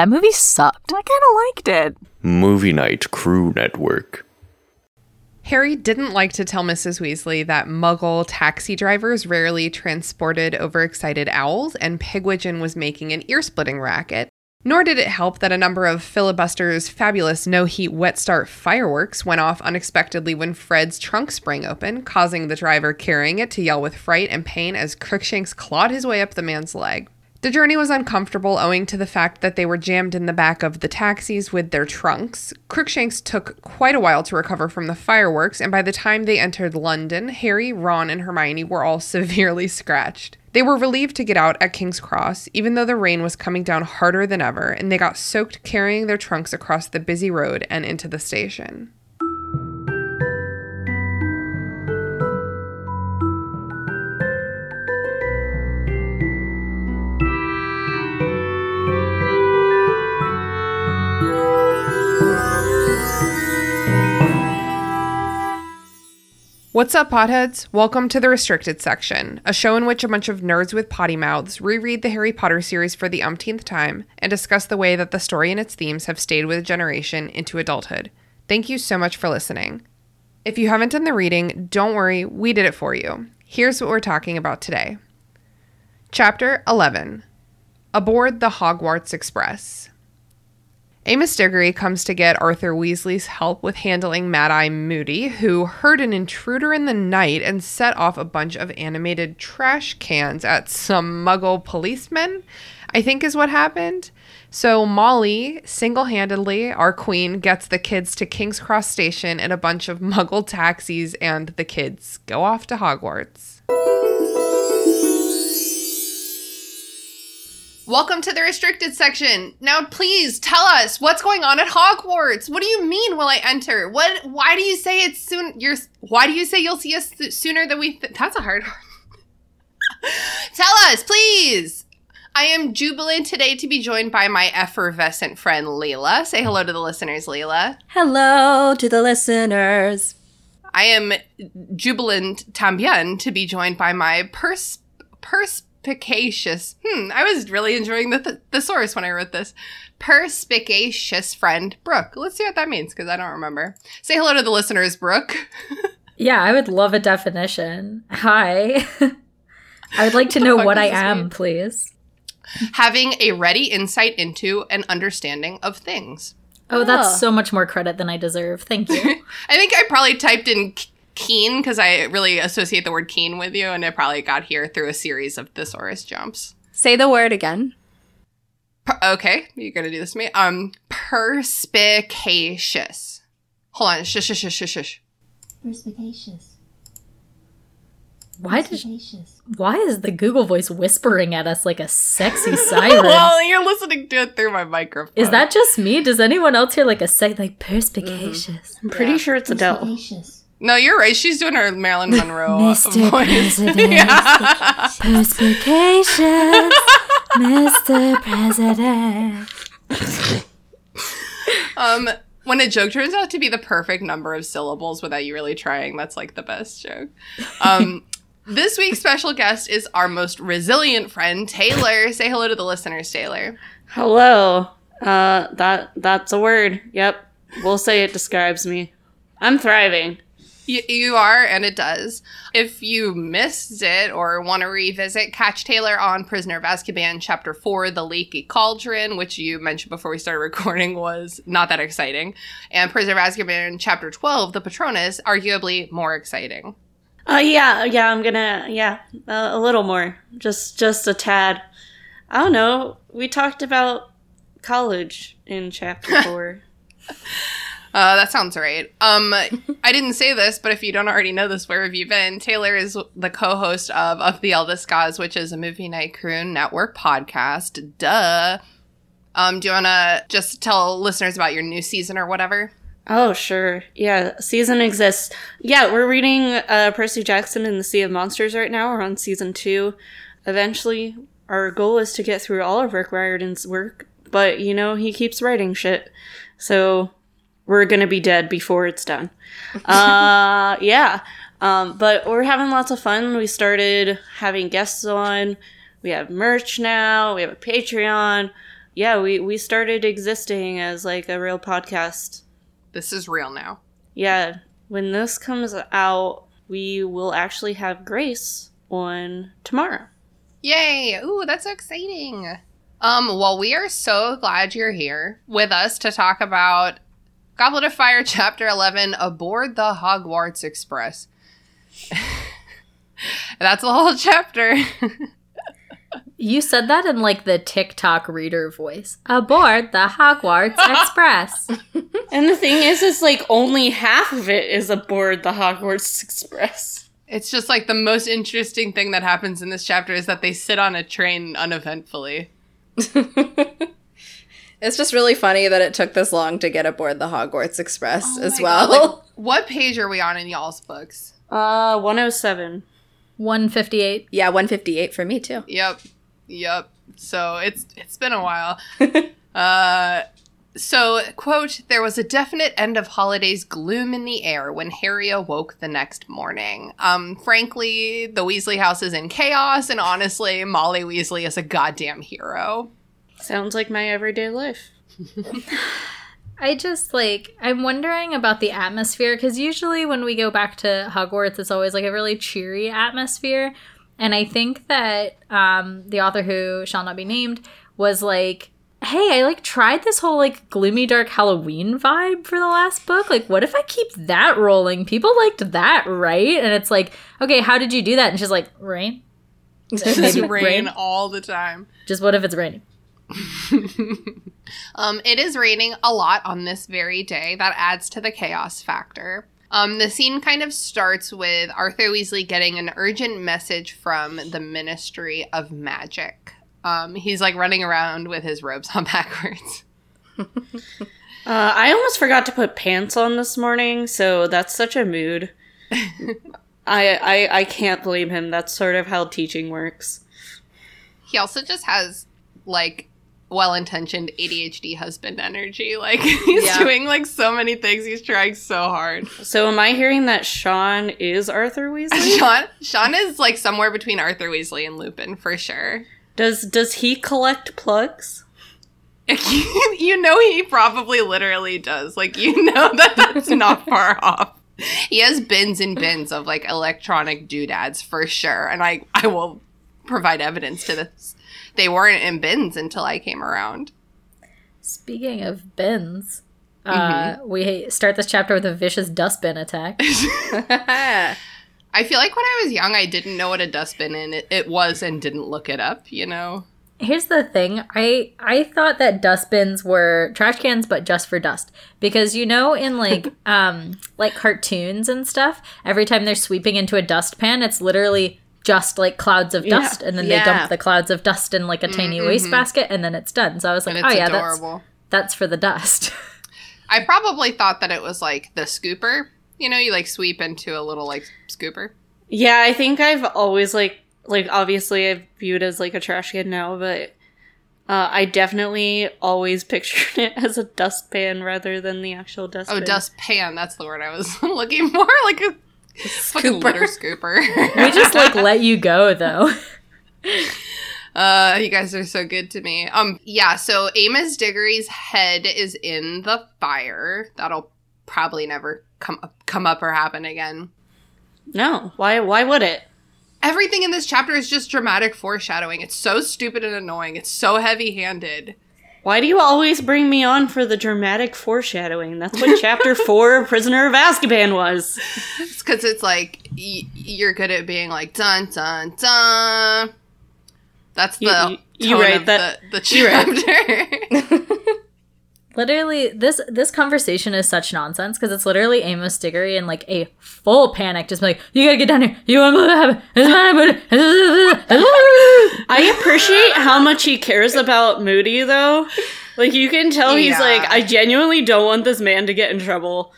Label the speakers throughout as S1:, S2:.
S1: That movie sucked.
S2: I kind of liked it.
S3: Movie Night Crew Network.
S4: Harry didn't like to tell Mrs. Weasley that muggle taxi drivers rarely transported overexcited owls and Pigwidgeon was making an ear splitting racket. Nor did it help that a number of filibuster's fabulous no heat wet start fireworks went off unexpectedly when Fred's trunk sprang open, causing the driver carrying it to yell with fright and pain as Crookshanks clawed his way up the man's leg. The journey was uncomfortable owing to the fact that they were jammed in the back of the taxis with their trunks. Crookshanks took quite a while to recover from the fireworks, and by the time they entered London, Harry, Ron, and Hermione were all severely scratched. They were relieved to get out at King's Cross, even though the rain was coming down harder than ever, and they got soaked carrying their trunks across the busy road and into the station. What's up, potheads? Welcome to the Restricted Section, a show in which a bunch of nerds with potty mouths reread the Harry Potter series for the umpteenth time and discuss the way that the story and its themes have stayed with a generation into adulthood. Thank you so much for listening. If you haven't done the reading, don't worry, we did it for you. Here's what we're talking about today Chapter 11 Aboard the Hogwarts Express. Amos Diggory comes to get Arthur Weasley's help with handling Mad Eye Moody, who heard an intruder in the night and set off a bunch of animated trash cans at some muggle policemen, I think is what happened. So Molly, single handedly, our queen, gets the kids to King's Cross Station in a bunch of muggle taxis, and the kids go off to Hogwarts. Welcome to the restricted section. Now, please tell us what's going on at Hogwarts. What do you mean? Will I enter? What? Why do you say it's soon? You're. Why do you say you'll see us sooner than we? Th- That's a hard. One. tell us, please. I am jubilant today to be joined by my effervescent friend Lelia. Say hello to the listeners, Lelia.
S5: Hello to the listeners.
S4: I am jubilant tambien to be joined by my pers perspicacious. Hmm, I was really enjoying the th- thesaurus when I wrote this. Perspicacious friend Brooke. Let's see what that means because I don't remember. Say hello to the listeners, Brooke.
S5: Yeah, I would love a definition. Hi. I would like to know what I am,
S4: mean?
S5: please.
S4: Having a ready insight into an understanding of things.
S5: Oh, that's
S2: Oh.
S5: so much more credit than I deserve. Thank you.
S4: I think I probably typed in k- keen because I really associate the word keen with you, and it probably got here through a series of thesaurus jumps.
S2: Say the word again.
S4: Per- okay, you're gonna do this to me. Um, perspicacious. Hold on, shush, shush, shush, shush, shush.
S6: Perspicacious.
S5: Why did why is the Google voice whispering at us like a sexy siren?
S4: well, you're listening to it through my microphone.
S5: Is that just me? Does anyone else hear like a sec like perspicacious?
S2: I'm pretty
S4: Yeah.
S2: sure it's Adele.
S6: Perspicacious.
S4: No, you're right. She's doing her Marilyn Monroe
S5: Mr.
S4: voice.
S5: President.
S4: Yeah.
S5: Perspicacious, Mr. President.
S4: um, when a joke turns out to be the perfect number of syllables without you really trying, that's like the best joke. Um, this week's special guest is our most resilient friend, Taylor. Say hello to the listeners, Taylor.
S7: Hello. Uh that that's a word. Yep. We'll say it describes me. I'm thriving.
S4: You are, and it does. If you missed it or want to revisit, catch Taylor on Prisoner of Azkaban, Chapter 4, The Leaky Cauldron, which you mentioned before we started recording was not that exciting. And Prisoner of Azkaban, Chapter 12, The Patronus, arguably more exciting.
S7: Uh yeah, yeah, I'm to yeah, uh, a little more. Just just a tad. I don't know. We talked about college in chapter 4.
S4: Uh, that sounds right. Um, I didn't say this, but if you don't already know this, where have you been? Taylor is the co-host of Of the Eldest Gods, which is a movie night crew network podcast. Duh. Um, do you want to just tell listeners about your new season or whatever?
S7: Oh, sure. Yeah, season exists. Yeah, we're reading uh, Percy Jackson in the Sea of Monsters right now. We're on season two. Eventually, our goal is to get through all of Rick Riordan's work, but you know, he keeps writing shit. So we're gonna be dead before it's done. uh, yeah. Um, but we're having lots of fun. We started having guests on. We have merch now. We have a Patreon. yeah, we we started existing as like a real podcast.
S4: This is real now.
S7: Yeah, when this comes out, we will actually have Grace on tomorrow.
S4: Yay! Ooh, that's so exciting. Um, well, we are so glad you're here with us to talk about Goblet of Fire Chapter 11 Aboard the Hogwarts Express. that's the whole chapter.
S5: You said that in like the TikTok reader voice. Aboard the Hogwarts Express.
S7: And the thing is, is like only half of it is aboard the Hogwarts Express.
S4: it's just like the most interesting thing that happens in this chapter is that they sit on a train uneventfully.
S2: It's just really funny that it took this long to get aboard the Hogwarts Express
S4: Oh
S2: as well.
S4: Like, what page are we on in y'all's books?
S7: Uh, 107.
S5: 158.
S2: yeah, 158 for me too.
S4: Yep. Yep. So it's it's been a while. uh so quote there was a definite end of holidays gloom in the air when Harry awoke the next morning. Um frankly, the Weasley house is in chaos and honestly, Molly Weasley is a goddamn hero.
S7: Sounds like my everyday life.
S5: I just like I'm wondering about the atmosphere because usually when we go back to Hogwarts, it's always like a really cheery atmosphere, and I think that um, the author who shall not be named was like, "Hey, I like tried this whole like gloomy dark Halloween vibe for the last book. Like, what if I keep that rolling? People liked that, right?" And it's like, "Okay, how did you do that?" And she's like, "Rain."
S4: It's
S5: Maybe
S4: rain,
S5: rain.
S4: all the time.
S5: Just what if it's raining?
S4: Um, it is raining a lot on this very day. That adds to the chaos factor. Um, the scene kind of starts with Arthur Weasley getting an urgent message from the Ministry of Magic. Um, he's like running around with his robes on backwards.
S7: Uh, I almost forgot to put pants on this morning, so that's such a mood. I, I I can't blame him. That's sort of how teaching works.
S4: He also just has like well-intentioned ADHD husband energy. Like he's
S2: Yeah.
S4: doing like so many things. He's trying so hard.
S7: So am I hearing that Sean is Arthur Weasley?
S4: Sean Sean is like somewhere between Arthur Weasley and Lupin for sure.
S7: Does does he collect plugs?
S4: you know he probably literally does. Like you know that that's not far off. He has bins and bins of like electronic doodads for sure, and I I will provide evidence to this. They weren't in bins until I came around.
S5: Speaking of bins, uh, we start this chapter with a vicious dustbin attack.
S4: I feel like when I was young, I didn't know what a dustbin in it, it was and didn't look it up. You know.
S5: Here's the thing. I I thought that dustbins were trash cans but just for dust. Because you know in like um like cartoons and stuff, every time they're sweeping into a dustpan, it's literally just like clouds of
S7: Yeah.
S5: dust and then they dump the clouds of dust in like a tiny wastebasket and then it's done. So I was like,
S4: And it's
S5: "Oh yeah, that's
S4: adorable.
S5: that's for the dust."
S4: I probably thought that it was like the scooper. You know, you like sweep into a little like scooper.
S7: Yeah, I think I've always like like obviously I've viewed as like a trash can now, but uh, I definitely always pictured it as a dustpan rather than the actual dustbin.
S4: Oh, dustpan. That's the word I was looking for. Like a fucking litter scooper.
S5: we just like let you go though.
S4: uh, you guys are so good to me. Um, yeah. So Amos Diggory's head is in the fire. That'll probably never come up, come up or happen again.
S7: No, why? Why would it?
S4: Everything in this chapter is just dramatic foreshadowing. It's so stupid and annoying. It's so heavy-handed.
S7: Why do you always bring me on for the dramatic foreshadowing? That's what Chapter Four of Prisoner of Azkaban was.
S4: It's because it's like y- you're good at being like dun dun dun. That's the
S7: You- you- you right,
S4: of
S7: that-
S4: the, the chapter.
S5: Literally, this this conversation is such nonsense because it's literally Amos Diggory in like a full panic, just like, "You gotta get down here. You want to have
S7: I appreciate how much he cares about Moody, though. Like you can tell he's
S4: Yeah.
S7: like, I genuinely don't want this man to get in trouble.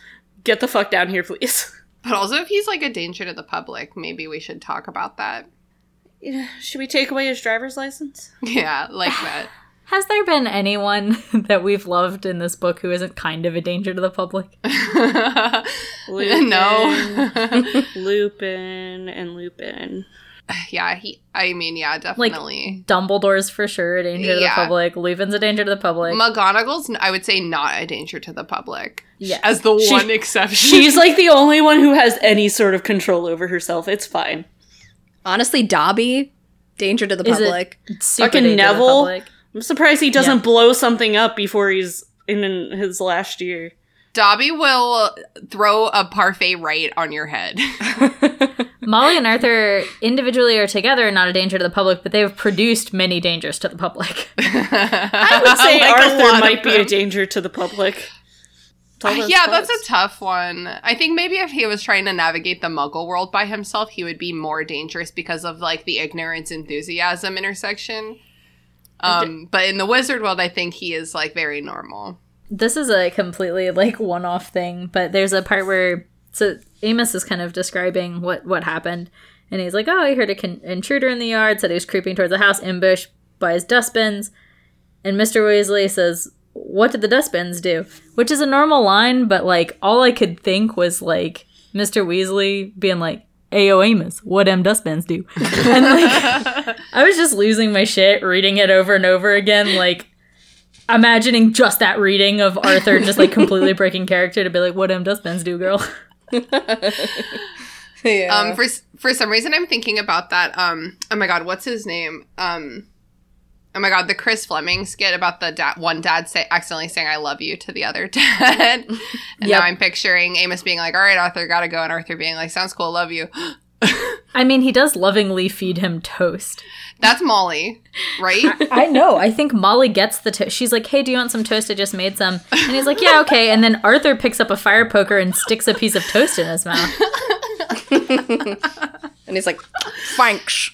S7: Get the fuck down here, please.
S4: but also, if he's like a danger to the public, maybe we should talk about that.
S7: Yeah, Should we take away his driver's license?
S4: Yeah, like that.
S5: Has there been anyone that we've loved in this book who isn't kind of a danger to the public?
S4: no.
S7: Lupin and Lupin.
S4: Yeah, he. I mean, yeah, definitely.
S5: Dumbledore's for sure a danger to
S4: Yeah.
S5: the public. Lupin's a danger to the public.
S4: McGonagall's, I would say, not a danger to the public.
S5: Yes.
S4: As the
S7: She-
S4: one exception.
S7: She's like the only one who has any sort of control over herself. It's fine.
S2: Honestly, Dobby, danger to the
S5: Is it-
S2: public.
S5: Super
S7: Fucking
S5: danger to the
S7: Neville.
S5: Public.
S7: I'm surprised he doesn't
S5: Yeah.
S7: blow something up before he's in, in his last year.
S4: Dobby will throw a parfait right on your head.
S5: Molly and Arthur individually or together are not a danger to the public, but they've produced many dangers to the public.
S7: I would say
S4: Like
S7: Arthur might be a danger to the public. Tell uh, those
S4: yeah, that's a tough one. I think maybe if he was trying to navigate the muggle world by himself, he would be more dangerous because of like the ignorance enthusiasm intersection. Um, but in the wizard world, I think he is like very normal.
S5: this is a completely like one-off thing but there's a part where so amos is kind of describing what what happened and he's like oh he heard a con- intruder in the yard said he was creeping towards the house ambushed by his dustbins and mr weasley says what did the dustbins do which is a normal line but like all i could think was like mr weasley being like Ayo Amos, what them dustbins do? and like, I was just losing my shit reading it over and over again, like imagining just that reading of Arthur just like completely breaking character to be like, "What them dustbins do, girl?"
S2: Yeah.
S4: Um, for for some reason, I'm thinking about that. Um, oh my god, what's his name? Um, oh my god, the Chris Fleming skit about the dad, one dad say accidentally saying "I love you" to the other dad, and
S5: Yep.
S4: now I'm picturing Amos being like, "All right, Arthur, gotta go," and Arthur being like, "Sounds cool, love you."
S5: I mean, he does lovingly feed him toast.
S4: That's Molly, right?
S5: I know. I think Molly gets the toast. She's like, "Hey, do you want some toast? I just made some." And he's like, "Yeah, okay." And then Arthur picks up a fire poker and sticks a piece of toast in his mouth.
S2: and he's like, thanks.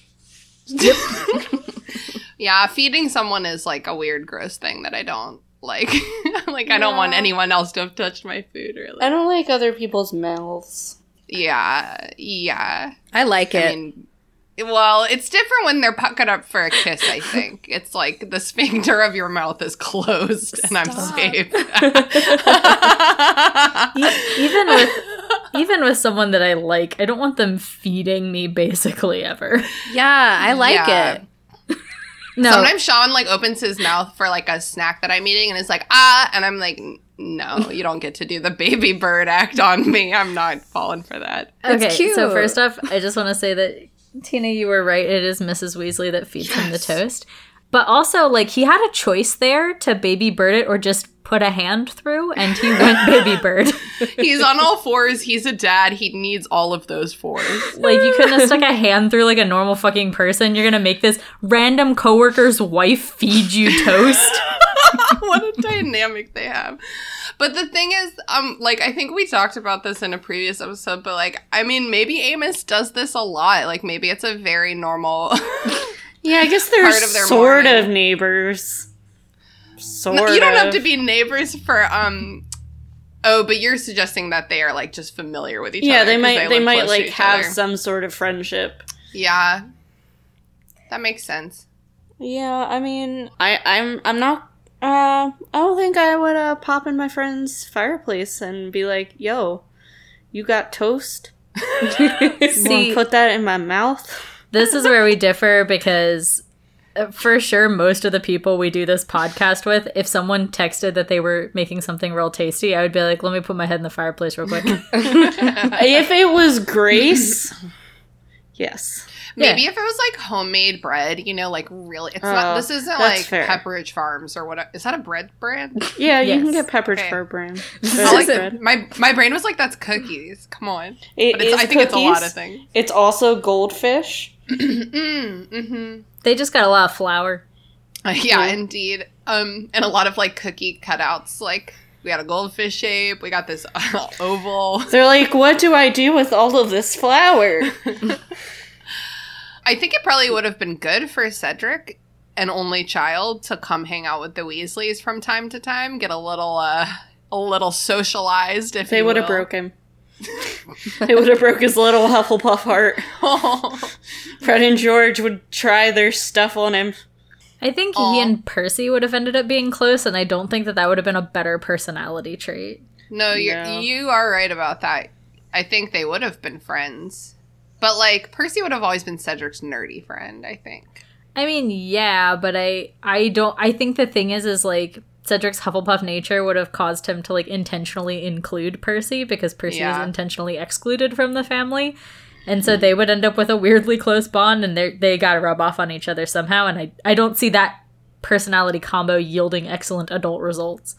S4: Yeah, feeding someone is like a weird, gross thing that I don't like. like, I don't want anyone else to have touched my food. Really?
S7: I don't like other people's mouths.
S4: Yeah, yeah.
S2: I like it.
S4: I mean, well, it's different when they're puckered up for a kiss, I think. it's like the sphincter of your mouth is closed and I'm safe.
S5: Even with even with someone that I like, I don't want them feeding me basically ever.
S2: yeah, I like
S4: Yeah.
S2: it.
S5: No,
S4: Sometimes Sean like opens his mouth for like a snack that I'm eating and is like, ah, and I'm like, no, you don't get to do the baby bird act on me. I'm not falling for that.
S2: It's
S5: okay.
S2: cute.
S5: So first off, I just want to say that Tina, you were right. It is Mrs. Weasley that feeds him the toast. But also, like, he had a choice there to baby bird it or just put a hand through, and he went baby bird.
S4: He's on all fours. He's a dad. He needs all of those fours.
S5: like, you couldn't have stuck a hand through like a normal fucking person. You're gonna make this random coworker's wife feed you toast.
S4: what a dynamic they have. But the thing is, um, like I think we talked about this in a previous episode, but like I mean, maybe Amos does this a lot. Like maybe it's a very normal.
S7: Yeah, I guess they're
S4: Part of their
S7: sort
S4: morning.
S7: of neighbors. Sort
S4: No, you don't have to be neighbors for um. Oh, but you're suggesting that they are like just familiar with each other.
S7: Yeah,
S4: other.
S7: they
S4: 'cause
S7: might they,
S4: live
S7: might like have
S4: other.
S7: some sort of friendship.
S4: Yeah, that makes sense.
S7: Yeah, I mean, I I'm I'm not. Uh, I don't think I would uh, pop in my friend's fireplace and be like, "Yo, you got toast? You
S5: See,
S7: put that in my mouth?"
S5: this is where we differ because for sure most of the people we do this podcast with if someone texted that they were making something real tasty i would be like let me put my head in the fireplace real quick
S7: if it was Grace, yes.
S4: Maybe if it was like homemade bread, you know, like really, it's not.
S7: Oh,
S4: This isn't like
S7: fair.
S4: Pepperidge Farms or what? Is that a bread brand?
S7: Yeah, you
S5: Yes.
S7: can get Pepperidge
S4: Okay.
S7: Farm brand.
S4: I like my my brain was like, that's cookies. Come on,
S7: It
S4: but it's,
S7: is
S4: I think it's a lot of things.
S7: It's also goldfish.
S4: Mm, hmm
S5: they just got a lot of flour
S4: Uh, yeah, indeed. Um, and a lot of like cookie cutouts. Like we got a goldfish shape. We got this oval.
S7: They're like, "What do I do with all of this flour?"
S4: I think it probably would have been good for Cedric, an only child, to come hang out with the Weasleys from time to time, get a little uh a little socialized. If
S7: They would have
S4: will.
S7: Broke him. they would have broke his little Hufflepuff heart. Fred and George would try their stuff on him.
S5: i think
S4: Aw.
S5: he and percy would have ended up being close and i don't think that that would have been a better personality trait
S4: no, you
S7: No.
S4: you are right about that. I think they would have been friends. But like Percy would have always been Cedric's nerdy friend, I think.
S5: I mean, yeah, but I I don't I think the thing is is like Cedric's Hufflepuff nature would have caused him to like intentionally include Percy because Percy
S4: Yeah.
S5: was intentionally excluded from the family. And so they would end up with a weirdly close bond and they they got to rub off on each other somehow and I I don't see that personality combo yielding excellent adult results.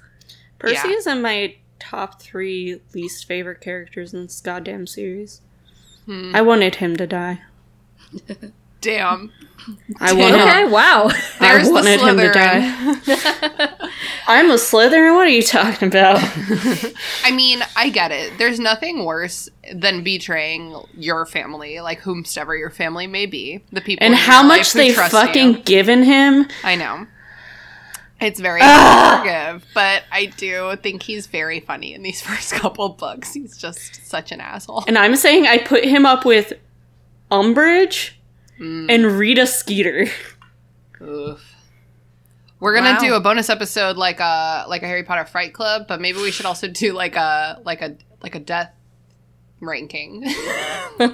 S7: Percy
S4: Yeah.
S7: is in my top three least favorite characters in this goddamn series.
S4: Hmm.
S7: I wanted him to die.
S4: Damn.
S7: I wanted,
S5: Okay, wow.
S4: There's the
S7: wanted him to
S4: Slytherin.
S7: I'm a Slytherin. What are you talking about?
S4: I mean, I get it. There's nothing worse than betraying your family, like whomsoever your family may be. The people
S7: and
S4: in
S7: how
S4: your
S7: much
S4: life
S7: they
S4: trust
S7: fucking
S4: you.
S7: given him.
S4: I know. It's very hard to forgive, but I do think he's very funny in these first couple books. He's just such an asshole.
S7: And I'm saying I put him up with Umbridge
S4: Mm.
S7: and Rita Skeeter.
S4: Oof. We're gonna
S7: Wow.
S4: do a bonus episode like a like a Harry Potter Fight Club, but maybe we should also do like a like a like a death ranking.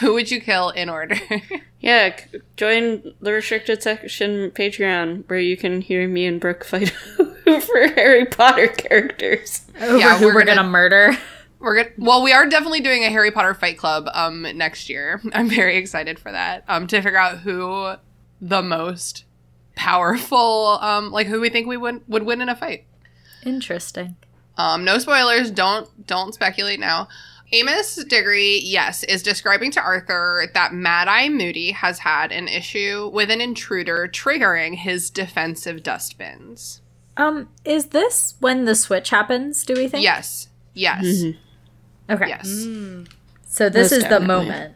S4: Who would you kill in order?
S7: Yeah, c- join the restricted section Patreon where you can hear me and Brooke fight over Harry Potter characters.
S5: Over
S4: Yeah,
S5: who
S4: we're
S5: we're,
S4: gonna-
S5: gonna murder.
S4: We're gonna well, we are definitely doing a Harry Potter Fight Club um next year. I'm very excited for that. Um to figure out who the most powerful um like who we think we would would win in a fight.
S5: Interesting.
S4: Um, no spoilers. Don't don't speculate now. Amos Diggory, yes, is describing to Arthur that Mad Eye Moody has had an issue with an intruder triggering his defensive dustbins.
S5: Um, is this when the switch happens, do we think?
S4: Yes, yes,
S5: Okay.
S4: yes.
S5: So this
S7: Most
S5: is the moment.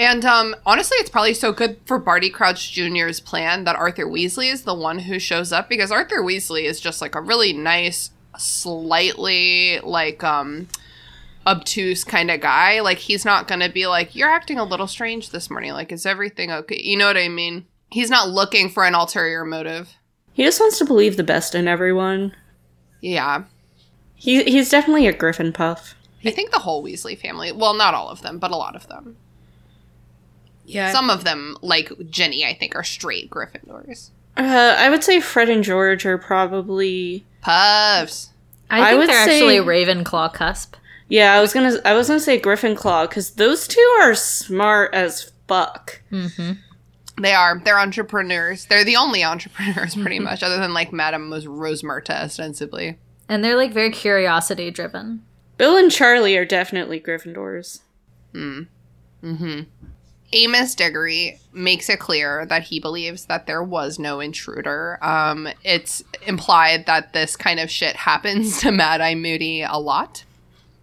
S4: And um, honestly, it's probably so good for Barty Crouch Jr.'s plan that Arthur Weasley is the one who shows up because Arthur Weasley is just like a really nice, slightly like um obtuse kind of guy. Like he's not gonna be like, You're acting a little strange this morning. Like, is everything okay? You know what I mean? He's not looking for an ulterior motive.
S7: He just wants to believe the best in everyone.
S4: Yeah.
S7: He he's definitely a Griffin puff.
S4: I think the whole Weasley family, well, not all of them, but a lot of them.
S2: Yeah.
S4: Some of them, like Ginny, I think, are straight Gryffindors.
S7: Uh, I would say Fred and George are probably.
S4: Puffs.
S5: I
S7: I
S5: think
S7: would
S5: they're
S7: say-
S5: actually Ravenclaw cusp.
S7: Yeah, I was gonna I was gonna say Griffin Claw because those two are smart as fuck. Mm-hmm.
S4: They are. They're entrepreneurs. They're the only entrepreneurs, pretty much, other than like Madame was Rosmerta, ostensibly.
S5: And they're like very curiosity driven.
S7: Bill and Charlie are definitely Gryffindors. Hmm. Mm-hmm.
S4: Amos Diggory makes it clear that he believes that there was no intruder. Um, it's implied that this kind of shit happens to Mad Eye Moody a lot.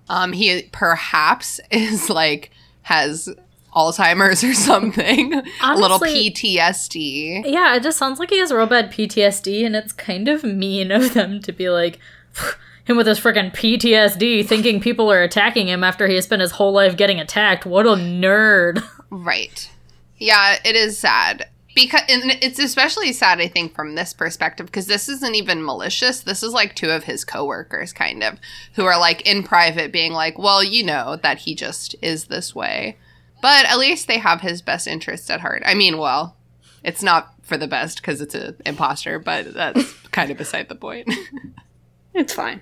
S4: Um, he perhaps is like has Alzheimer's or something, a little PTSD.
S5: Yeah, it just sounds like he has real bad PTSD, and it's kind of mean of them to be like, him with his freaking PTSD, thinking people are attacking him after he has spent his whole life getting attacked. What a nerd.
S4: Right. Yeah, it is sad. Because and it's especially sad, I think, from this perspective, because this isn't even malicious. This is like two of his coworkers, kind of, who are like in private being like, well, you know that he just is this way. But at least they have his best interest at heart. I mean, well, it's not for the best because it's an imposter, but that's kind of beside the point.
S7: It's fine.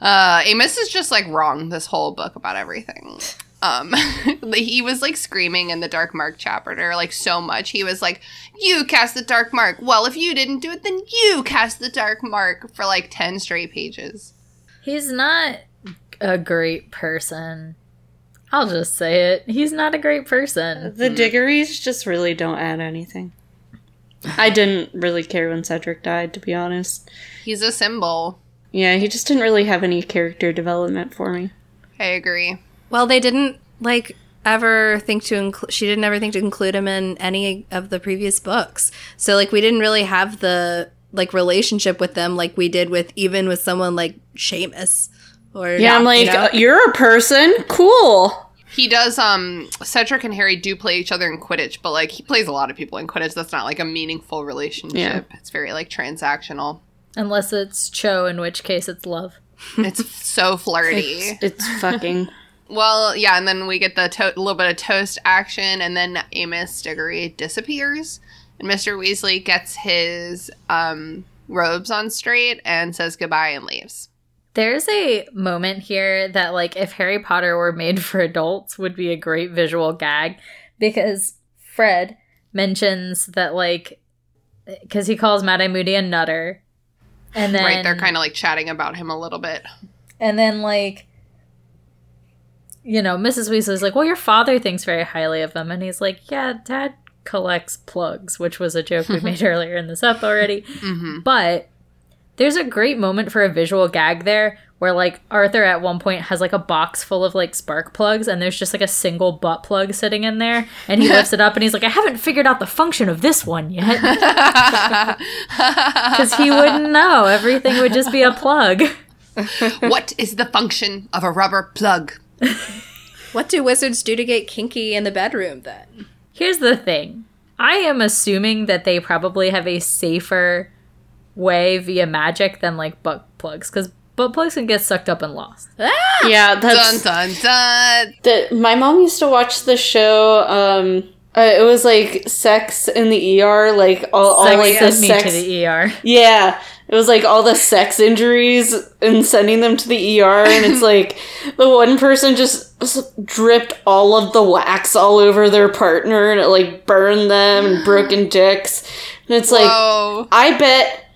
S4: Uh, Amos is just like wrong this whole book about everything. Um, he was like screaming in the Dark Mark chapter like so much. He was like, "You cast the Dark Mark. Well, if you didn't do it, then you cast the Dark Mark for like ten straight pages."
S5: He's not a great person. I'll just say it. He's not a great person.
S7: The Diggories just really don't add anything. I didn't really care when Cedric died, to be honest.
S4: He's a symbol.
S7: Yeah, he just didn't really have any character development for me.
S4: I agree.
S2: Well, they didn't like ever think to include. She didn't ever think to include him in any of the previous books. So like we didn't really have the like relationship with them like we did with even with someone like Seamus. Or
S7: Yeah, I'm like,
S2: you know?
S7: uh, you're a person? Cool.
S4: He does. Um, Cedric and Harry do play each other in Quidditch, but like he plays a lot of people in Quidditch. That's not like a meaningful relationship.
S7: Yeah.
S4: It's very like transactional.
S5: Unless it's Cho, in which case it's love.
S4: It's so flirty.
S7: It's, it's fucking.
S4: Well, yeah, and then we get the to- little bit of toast action, and then Amos Diggory disappears, and Mr. Weasley gets his um, robes on straight and says goodbye and leaves.
S5: There's a moment here that, like, if Harry Potter were made for adults, would be a great visual gag because Fred mentions that, like, because he calls Mad Eye Moody a nutter. And then,
S4: right, they're kind of like chatting about him a little bit.
S5: and then, like, you know, Mrs. Weasley's like, well, your father thinks very highly of them. And he's like, yeah, dad collects plugs, which was a joke we made earlier in this up already.
S4: hmm
S5: But there's a great moment for a visual gag there where like Arthur at one point has like a box full of like spark plugs and there's just like a single butt plug sitting in there and he lifts it up and he's like I haven't figured out the function of this one yet cuz he wouldn't know everything would just be a plug.
S4: what is the function of a rubber plug?
S2: What do wizards do to get kinky in the bedroom then?
S5: Here's the thing. I am assuming that they probably have a safer way via magic than like butt plugs cuz butt plugs can get sucked up and lost.
S7: Yeah, that's
S4: dun dun.
S7: the, my mom used to watch the show. Um, uh, it was like sex in the ER, like all, all like the
S5: send
S7: sex.
S5: to the ER.
S7: yeah, it was like all the sex injuries and sending them to the ER, and it's like the one person just dripped all of the wax all over their partner, and it like burned them and broken dicks, and it's like
S4: Whoa.
S7: I bet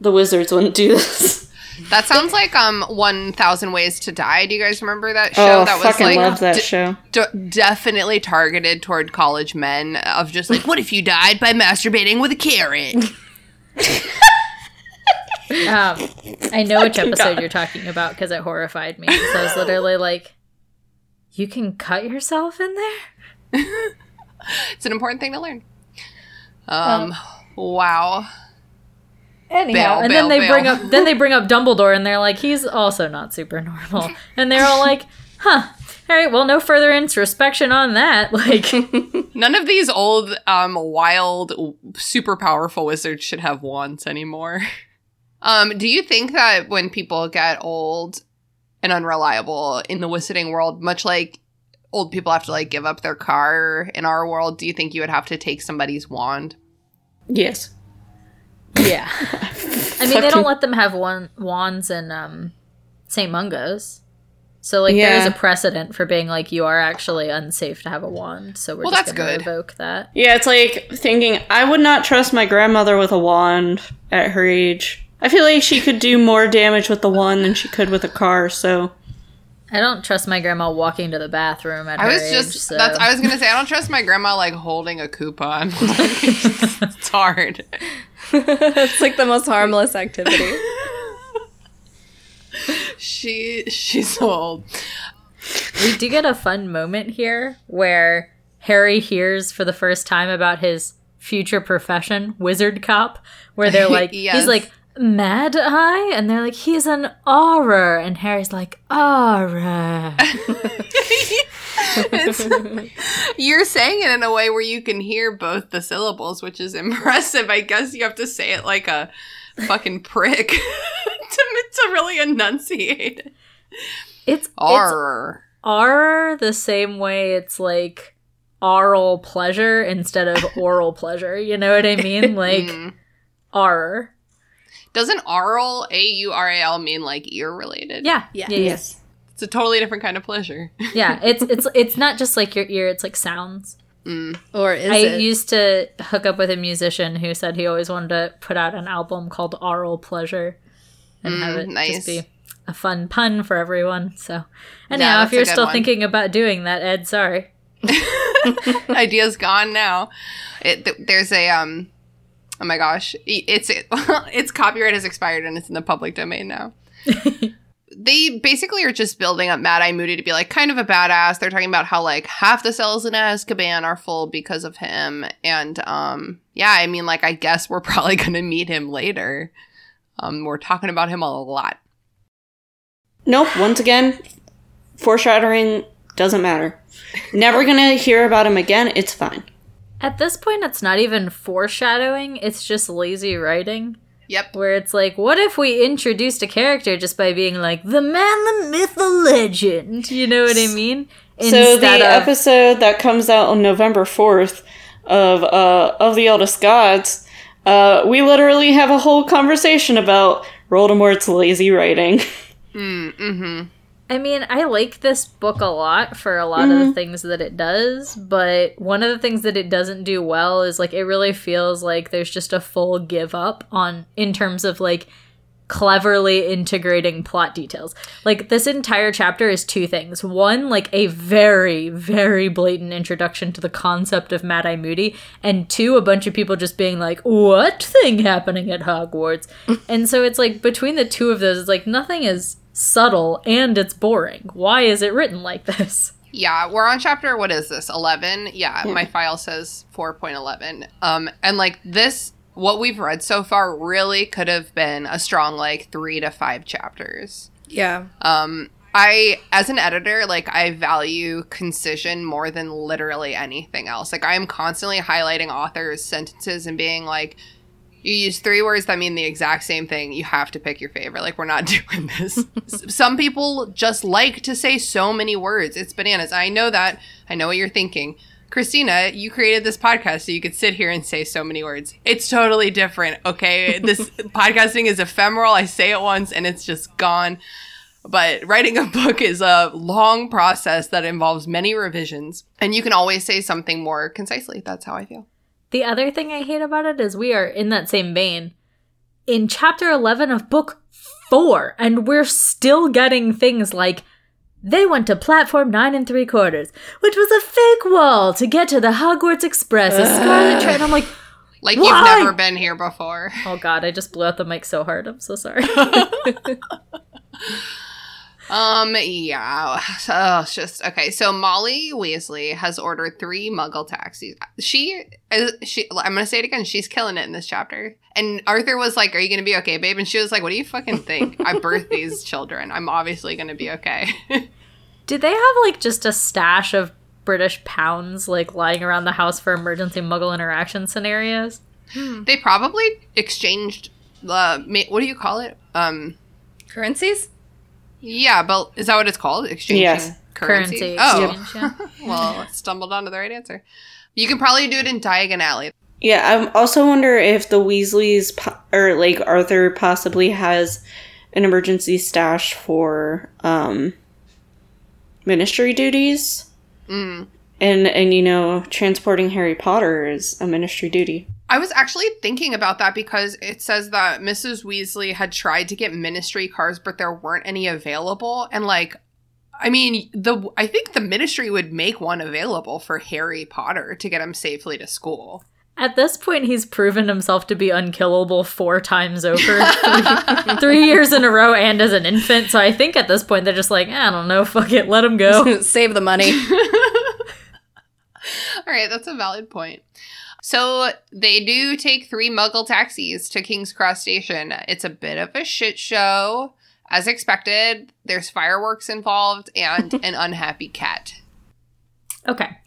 S7: the wizards wouldn't do this.
S4: That sounds like um 1000 Ways to Die. Do you guys remember that show?
S7: Oh,
S4: that was
S7: fucking
S4: like
S7: love that
S4: d-
S7: show.
S4: d- definitely targeted toward college men of just like what if you died by masturbating with a carrot?
S5: Um, I know which episode you're talking about because it horrified me. So I was literally like, "You can cut yourself in there."
S4: it's an important thing to learn. Um wow.
S5: Anyhow,
S4: Bail,
S5: and
S4: bail,
S5: then they
S4: bail.
S5: bring up then they bring up Dumbledore, and they're like, "He's also not super normal," and they're all like, "Huh." All right, well, no further introspection on that. Like,
S4: None of these old um wild super powerful wizards should have wands anymore. Um do you think that when people get old and unreliable in the wizarding world much like old people have to like give up their car in our world, do you think you would have to take somebody's wand?
S7: Yes.
S5: yeah. I mean, they don't let them have one wands in um, St. Mungo's. So, like, there is a precedent for being like, you are actually unsafe to have a wand. So, we're
S4: Well,
S5: just
S4: that's
S5: going to
S4: good.
S5: revoke that.
S7: Yeah, it's like thinking I would not trust my grandmother with a wand at her age. I feel like she could do more damage with the wand than she could with a car, so
S5: I don't trust my grandma walking to the bathroom at
S4: I
S5: her
S4: was
S5: age,
S4: just
S5: so-
S4: that's I was gonna say I don't trust my grandma like holding a coupon. it's hard.
S2: it's like the most harmless activity.
S4: She she's so old.
S5: we do get a fun moment here where Harry hears for the first time about his future profession, wizard cop, where they're like,
S4: Yes.
S5: he's like, Mad Eye? And they're like, he's an auror. And Harry's like, auror.
S4: You're saying it in a way where you can hear both the syllables, which is impressive. I guess you have to say it like a fucking prick to, to really enunciate it.
S5: It's, it's
S4: Arr.
S5: R the same way it's like aural pleasure instead of oral pleasure. You know what I mean? Like
S4: Mm.
S5: R.
S4: Doesn't aural A U R A L mean like ear related?
S5: Yeah.
S2: Yeah.
S5: Yeah. Yeah.
S4: It's a totally different kind of pleasure.
S5: yeah. It's it's it's not just like your ear, it's like sounds.
S2: Or is
S5: I
S2: it?
S5: used to hook up with a musician who said he always wanted to put out an album called Aural Pleasure and have
S4: Mm,
S5: it
S4: nice.
S5: just be a fun pun for everyone. So,
S4: Yeah,
S5: anyhow, if you're still
S4: one.
S5: thinking about doing that, Ed, sorry.
S4: Idea's gone now. It, th- there's a um. Oh my gosh, it's its copyright has expired and it's in the public domain now. they basically are just building up Mad Eye Moody to be like kind of a badass. They're talking about how like half the cells in Azkaban are full because of him, and um, yeah, I mean like I guess we're probably gonna meet him later. Um, we're talking about him a lot.
S7: Nope, once again, foreshadowing doesn't matter. Never gonna hear about him again, it's fine.
S5: At this point, it's not even foreshadowing, it's just lazy writing.
S4: Yep.
S5: where it's like, what if we introduced a character just by being like the man, the myth, the legend? You know what I mean?
S7: So the episode that comes out on November fourth of uh of the Eldest Gods, uh, we literally have a whole conversation about Voldemort's lazy writing.
S5: I mean, I like this book a lot for a lot of the mm-hmm. things that it does, but one of the things that it doesn't do well is like it really feels like there's just a full give up on in terms of like cleverly integrating plot details. Like this entire chapter is two things. One, like a very very blatant introduction to the concept of Mad Eye Moody, and two, a bunch of people just being like, "What thing happening at Hogwarts?" and so it's like between the two of those, it's like nothing is subtle and it's boring. Why is it written like this?
S4: Yeah, we're on chapter what is this? 11? Yeah, my file says 4.11. Um and like this what we've read so far really could have been a strong like 3 to 5 chapters.
S2: Yeah.
S4: Um I as an editor like I value concision more than literally anything else. Like I am constantly highlighting authors sentences and being like you use three words that mean the exact same thing. You have to pick your favorite. Like, we're not doing this. Some people just like to say so many words. It's bananas. I know that. I know what you're thinking. Christina, you created this podcast so you could sit here and say so many words. It's totally different, okay? This podcasting is ephemeral. I say it once and it's just gone. But writing a book is a long process that involves many revisions, and you can always say something more concisely. That's how I feel.
S5: The other thing I hate about it is we are in that same vein in chapter 11 of book 4 and we're still getting things like they went to platform 9 and 3 quarters, which was a fake wall to get to the Hogwarts Express, a scarlet train. I'm like,
S4: Like
S5: Why?
S4: you've never been here before.
S5: oh god, I just blew out the mic so hard. I'm so sorry.
S4: Um, yeah. Oh, it's just okay. So Molly Weasley has ordered three Muggle taxis. She, is- she. I'm gonna say it again. She's killing it in this chapter. And Arthur was like, "Are you gonna be okay, babe?" And she was like, "What do you fucking think? I birthed these children. I'm obviously gonna be okay."
S5: Did they have like just a stash of British pounds like lying around the house for emergency muggle interaction scenarios?
S4: they probably exchanged. Uh, ma- what do you call it? Um,
S2: Currencies?
S4: Yeah, but is that what it's called? Exchanging
S7: Yes.
S4: currency.
S5: Currency
S4: Oh,
S5: exchange. yeah.
S4: well, stumbled onto the right answer. You can probably do it in Diagon Alley.
S7: Yeah, I also wonder if the Weasleys po- or like Arthur possibly has an emergency stash for um ministry duties.
S4: Mm.
S7: And and you know, transporting Harry Potter is a ministry duty.
S4: I was actually thinking about that because it says that Mrs. Weasley had tried to get ministry cars, but there weren't any available. And like, I mean, the I think the ministry would make one available for Harry Potter to get him safely to school.
S5: At this point, he's proven himself to be unkillable four times over, three, three years in a row, and as an infant. So I think at this point they're just like, eh, I don't know, fuck it, let him go.
S2: Save the money.
S4: All right, that's a valid point. So they do take three Muggle taxis to King's Cross Station. It's a bit of a shit show, as expected. There's fireworks involved and an unhappy cat.
S5: Okay,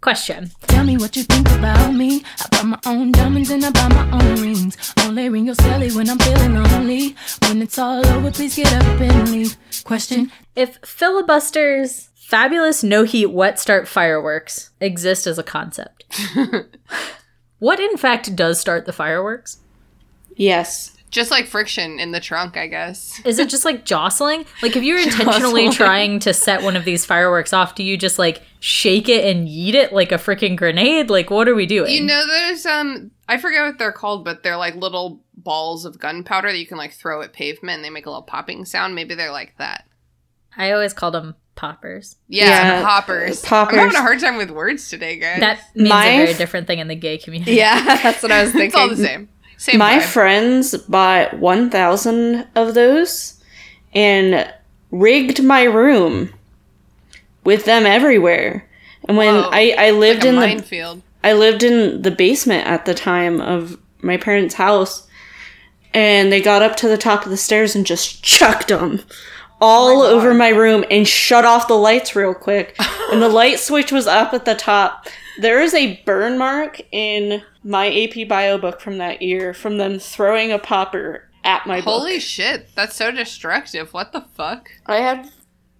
S5: question.
S6: Tell me what you think about me. I buy my own diamonds and I buy my own rings. Only ring your celly when I'm feeling lonely. When it's all over, please get up and leave. Question.
S5: If filibuster's fabulous no heat wet start fireworks exist as a concept, what in fact does start the fireworks?
S7: Yes.
S4: Just like friction in the trunk, I guess.
S5: Is it just like jostling? Like if you're intentionally
S7: Jostling.
S5: trying to set one of these fireworks off, do you just like shake it and yeet it like a freaking grenade? Like what are we doing?
S4: You know, there's um, I forget what they're called, but they're like little balls of gunpowder that you can like throw at pavement, and they make a little popping sound. Maybe they're like that.
S5: I always called them poppers.
S4: Yeah,
S7: Yeah,
S4: poppers.
S7: poppers.
S4: I'm having a hard time with words today, guys.
S5: That means
S7: My
S5: a very
S7: f-
S5: different thing in the gay community.
S2: yeah, that's what I was thinking.
S4: it's all the same. Same.
S7: My
S4: vibe.
S7: friends bought 1,000 of those and rigged my room with them everywhere. And when
S4: Whoa.
S7: I, I lived
S4: like a
S7: in the
S4: minefield.
S7: I lived in the basement at the time of my parents' house, and they got up to the top of the stairs and just chucked them all over my room and shut off the lights real quick. and the light switch was up at the top. There is a burn mark in my AP Bio book from that year from them throwing a popper at my book.
S4: Holy
S7: book.
S4: shit, that's so destructive. What the fuck?
S7: I had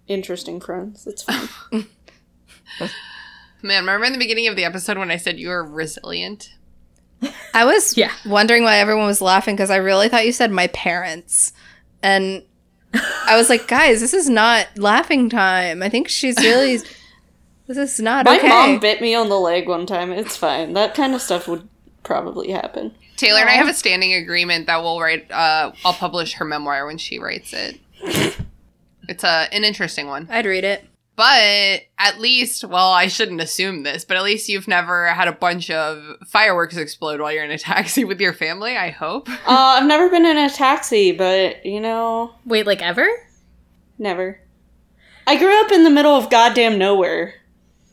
S7: interesting friends. It's fine.
S4: Man, remember in the beginning of the episode when I said you were resilient?
S2: I was
S5: Yeah.
S2: wondering why everyone was laughing because I really thought you said my parents. And I was like, guys, this is not laughing time. I think she's really. this is not
S7: my
S2: okay.
S7: mom bit me on the leg one time. It's fine. That kind of stuff would probably happen.
S4: Taylor and I have a standing agreement that we'll write. Uh, I'll publish her memoir when she writes it. it's a an interesting one,
S2: I'd read it.
S4: But at least, well, I shouldn't assume this, but at least you've never had a bunch of fireworks explode while you're in a taxi with your family. I hope.
S7: Uh, I've never been in a taxi, but you know,
S5: Wait, like ever?
S7: never. I grew up in the middle of goddamn nowhere.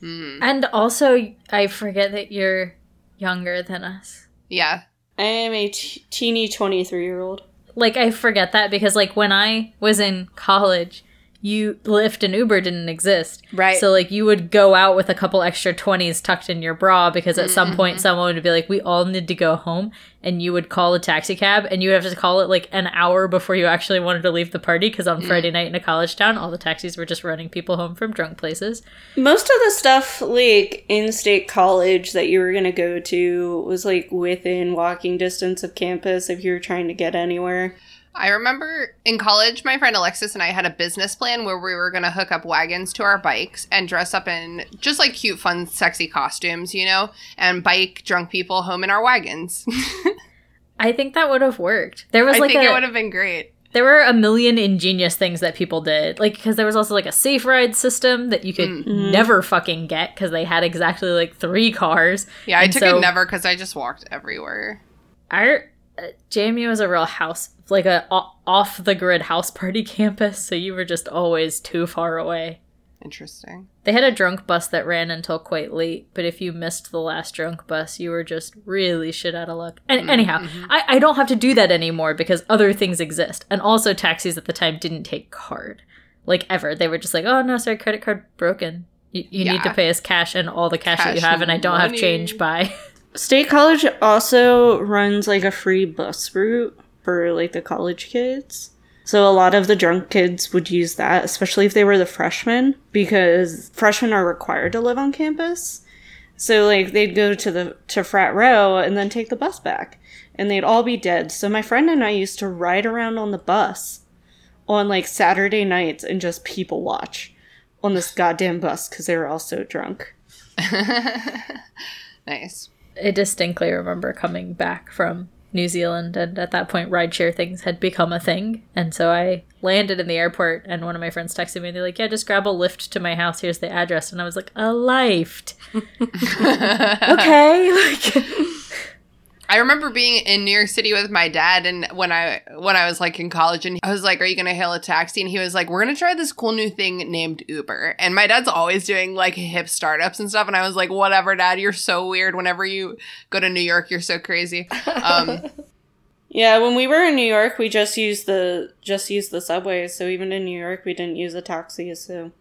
S5: And also, I forget that you're younger than us.
S4: Yeah,
S7: I am a t- teeny 23 year old.
S5: Like, I forget that because, like, when I was in college, you Lyft and Uber didn't exist.
S2: Right.
S5: So, like, you would go out with a couple extra 20s tucked in your bra because at some point mm-hmm. someone would be like, we all need to go home. And you would call a taxi cab and you would have to call it like an hour before you actually wanted to leave the party because on mm. Friday night in a college town, all the taxis were just running people home from drunk places.
S7: Most of the stuff, like in state college, that you were going to go to was like within walking distance of campus if you were trying to get anywhere.
S4: I remember in college, my friend Alexis and I had a business plan where we were going to hook up wagons to our bikes and dress up in just like cute, fun, sexy costumes, you know, and bike drunk people home in our wagons.
S5: I think that would have worked. There was
S4: I
S5: like
S4: think
S5: a,
S4: it would have been great.
S5: there were a million ingenious things that people did like because there was also like a safe ride system that you could
S4: Mm.
S5: never fucking get because they had exactly like three cars
S4: Yeah, I took
S5: so
S4: it never because I just walked everywhere.
S5: our uh, jmu was a real house like a off the grid house party campus so you were just always too far away.
S4: Interesting.
S5: they had a drunk bus that ran until quite late but if you missed the last drunk bus you were just really shit out of luck. And mm, anyhow mm-hmm. I, I don't have to do that anymore because other things exist. And also taxis at the time didn't take card like ever. They were just like oh no sorry credit card broken. You, you need to pay us cash and all the cash, that you have and i don't have change by
S7: State college also runs like a free bus route for like the college kids. So a lot of the drunk kids would use that, especially if they were the freshmen, because freshmen are required to live on campus. So like they'd go to the to frat row and then take the bus back, and they'd all be dead. So my friend and I used to ride around on the bus on like Saturday nights and just people watch on this goddamn bus because they were all so drunk.
S4: Nice.
S5: I distinctly remember coming back from New Zealand, and at that point, rideshare things had become a thing. And so I landed in the airport, and one of my friends texted me, and they're like, Yeah, just grab a lift to my house. Here's the address. And I was like, A lift. okay. Like,
S4: I remember being in New York City with my dad, and when I when I was like in college, and I was like, "Are you gonna hail a taxi?" And he was like, "We're gonna try this cool new thing named Uber." And my dad's always doing like hip startups and stuff, and I was like, "Whatever, Dad, you're so weird. Whenever you go to New York, you're so crazy." Um,
S7: Yeah, when we were in New York, we just used the just used the subways. So even in New York, we didn't use a taxi. So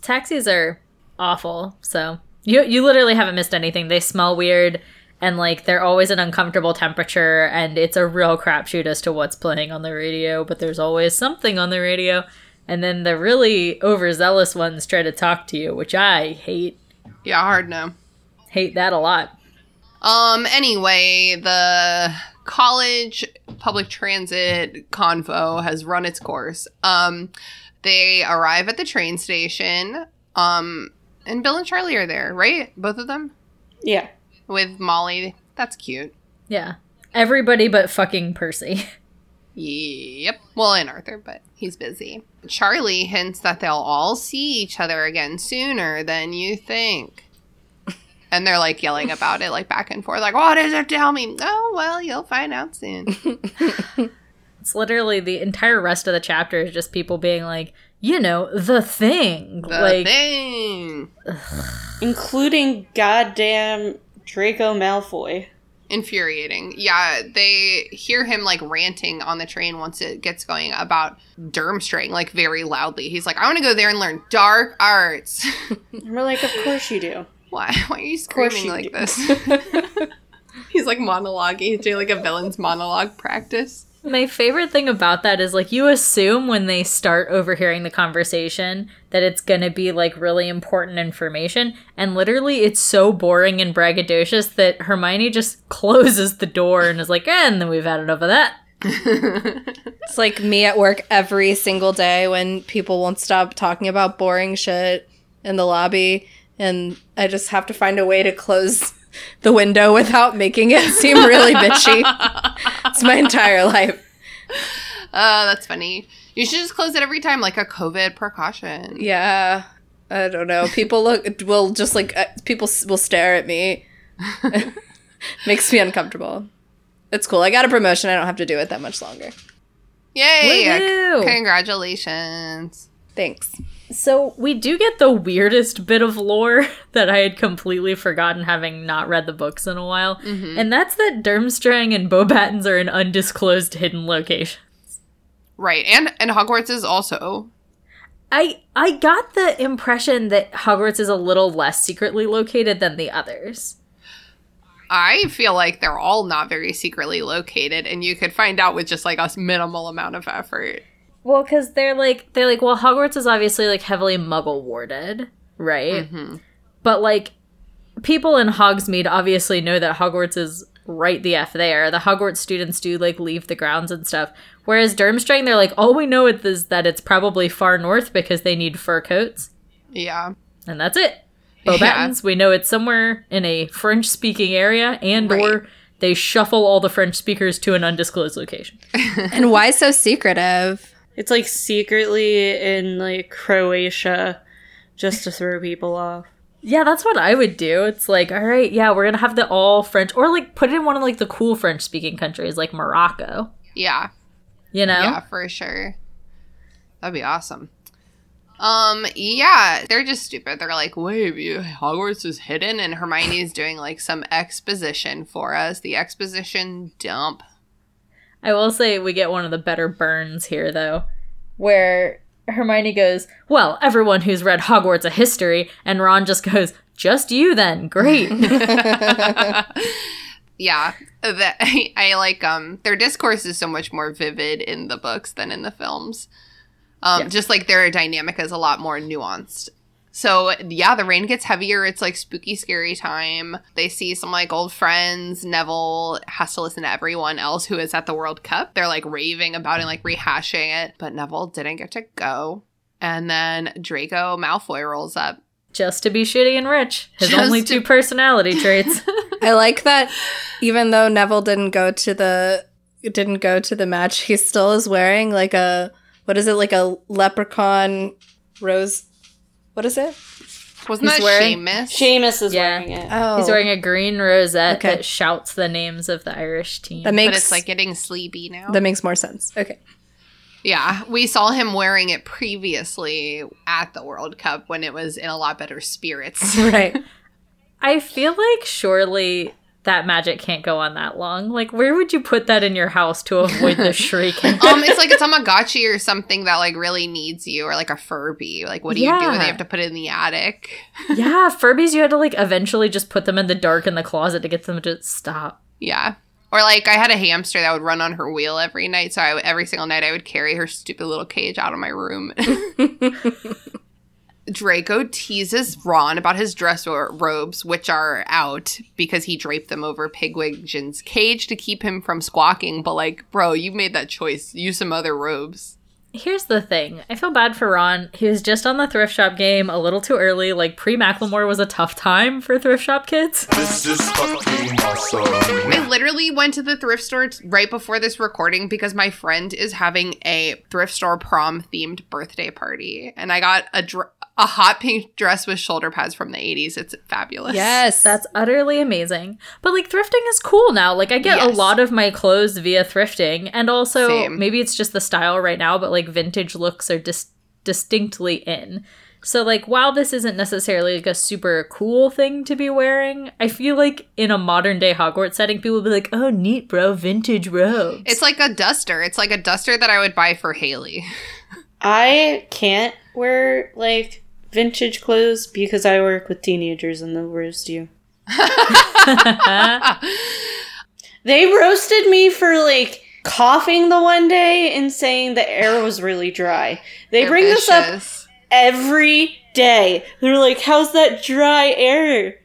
S5: taxis are awful. So you you literally haven't missed anything. They smell weird and like they're always an uncomfortable temperature and it's a real crapshoot as to what's playing on the radio, but there's always something on the radio. And then the really overzealous ones try to talk to you, which I hate.
S4: yeah, hard no.
S5: Hate that a lot.
S4: Um. Anyway, the college public transit convo has run its course. Um, they arrive at the train station. Um, and Bill and Charlie are there, right? Both of them
S7: yeah,
S4: with Molly. That's cute.
S5: Yeah. Everybody but fucking Percy.
S4: Yep. Well, and Arthur, but he's busy. Charlie hints that they'll all see each other again sooner than you think. And they're like yelling about it, like back and forth, like, what does it tell me? Oh, well, you'll find out soon.
S5: It's literally the entire rest of the chapter is just people being like, you know, the thing.
S4: The
S5: like
S4: thing.
S7: including goddamn Draco Malfoy.
S4: Infuriating. Yeah, they hear him like ranting on the train once it gets going about Durmstrang, like very loudly. He's like, I want to go there and learn dark arts.
S7: And we're like, of course you do.
S4: Why? Why are you screaming like this? He's like monologuing. He's doing like a villain's monologue practice.
S5: My favorite thing about that is like you assume when they start overhearing the conversation that it's going to be like really important information and literally it's so boring and braggadocious that Hermione just closes the door and is like, eh, "And then we've had enough of that."
S2: It's like me at work every single day when people won't stop talking about boring shit in the lobby, and I just have to find a way to close the window without making it seem really bitchy. It's my entire life.
S4: Uh, that's funny. You should just close it every time, like a COVID precaution.
S2: Yeah, I don't know. People look will just like uh, people s- will stare at me. Makes me uncomfortable. It's cool. I got a promotion. I don't have to do it that much longer.
S4: Yay!
S5: Woohoo!
S4: Congratulations.
S2: Thanks.
S5: So we do get the weirdest bit of lore that I had completely forgotten having not read the books in a while. Mm-hmm. And that's that Durmstrang and Beauxbatons are in undisclosed hidden locations.
S4: Right, and and Hogwarts is also
S5: I I got the impression that Hogwarts is a little less secretly located than the others.
S4: I feel like they're all not very secretly located, and you could find out with just like a minimal amount of effort.
S5: Well, because they're like they're like well, Hogwarts is obviously like heavily Muggle warded, right? Mm-hmm. But like people in Hogsmeade obviously know that Hogwarts is right the f there. The Hogwarts students do like leave the grounds and stuff. Whereas Durmstrang, they're like all we know is that it's probably far north because they need fur coats,
S4: Yeah,
S5: and that's it. Beauxbatons, we know it's somewhere in a French-speaking area, and or they shuffle all the French speakers to an undisclosed location.
S2: And why so secretive?
S7: It's like secretly in like Croatia just to throw people off.
S5: Yeah, that's what I would do. It's like, all right, yeah, we're gonna have the all French, or like put it in one of like the cool French speaking countries, like Morocco.
S4: yeah,
S5: You know?
S4: yeah, for sure. That'd be awesome. Um, yeah, they're just stupid. They're like, wait, you, Hogwarts is hidden, and Hermione's doing like some exposition for us. The exposition dump.
S5: I will say we get one of the better burns here, though, where Hermione goes, "Well, everyone who's read Hogwarts a history," and Ron just goes, "Just you then, great."
S4: Yeah, that I, I like. Um, their discourse is so much more vivid in the books than in the films. Um, just like their dynamic is a lot more nuanced. So yeah, the rain gets heavier. It's like spooky, scary time. They see some like old friends. Neville has to listen to everyone else who is at the World Cup. They're like raving about it, and like rehashing it. But Neville didn't get to go. And then Draco Malfoy rolls up.
S5: just to be shitty and rich, his
S4: Just
S5: only
S4: to-
S5: two personality traits.
S2: I like that even though Neville didn't go to the didn't go to the match, he still is wearing like a what is it like a leprechaun rose what is it?
S4: Wasn't
S2: He's
S4: that
S2: wearing-
S4: Seamus?
S7: Seamus is
S5: Yeah.
S7: wearing it.
S2: Oh.
S5: He's wearing a green rosette
S2: Okay.
S5: that shouts the names of the Irish team.
S2: that
S4: but
S2: makes
S4: it's like getting sleepy now.
S2: that makes more sense. Okay.
S4: Yeah, we saw him wearing it previously at the World Cup when it was in a lot better spirits.
S2: Right.
S5: I feel like surely that magic can't go on that long. Like, where would you put that in your house to avoid the shrieking?
S4: um, it's like a Tamagotchi or something that like really needs you, or like a Furby. Like, what do you do when they have to put it in the attic?
S5: yeah, Furbies, you had to like eventually just put them in the dark in the closet to get them to stop.
S4: Yeah. Or like I had a hamster that would run on her wheel every night, so I would- every single night I would carry her stupid little cage out of my room. Draco teases Ron about his dress ro- robes, which are out because he draped them over Pigwidgeon's cage to keep him from squawking. But like, bro, you made that choice. Use some other robes.
S5: Here's the thing. I feel bad for Ron. He was just on the thrift shop game a little too early. Like pre Macklemore was a tough time for thrift shop kids.
S1: This is fucking awesome.
S4: I literally went to the thrift store t- right before this recording because my friend is having a thrift store prom themed birthday party, and I got a dr- a hot pink dress with shoulder pads from the 80s. It's fabulous.
S2: Yes.
S5: That's utterly amazing. But like thrifting is cool now. Like I get a lot of my clothes via thrifting, and also
S4: Same.
S5: maybe it's just the style right now, but like vintage looks are dis- distinctly in. So like while this isn't necessarily like a super cool thing to be wearing, I feel like in a modern day Hogwarts setting, people would be like, "Oh, neat, bro, vintage robes."
S4: It's like a duster. It's like a duster that I would buy for Haley.
S7: I can't wear like vintage clothes because I work with teenagers and they'll roast you. they roasted me for like coughing the one day and saying the air was really dry. They
S4: They're
S7: bring this up every day. They're like, "How's that dry air?"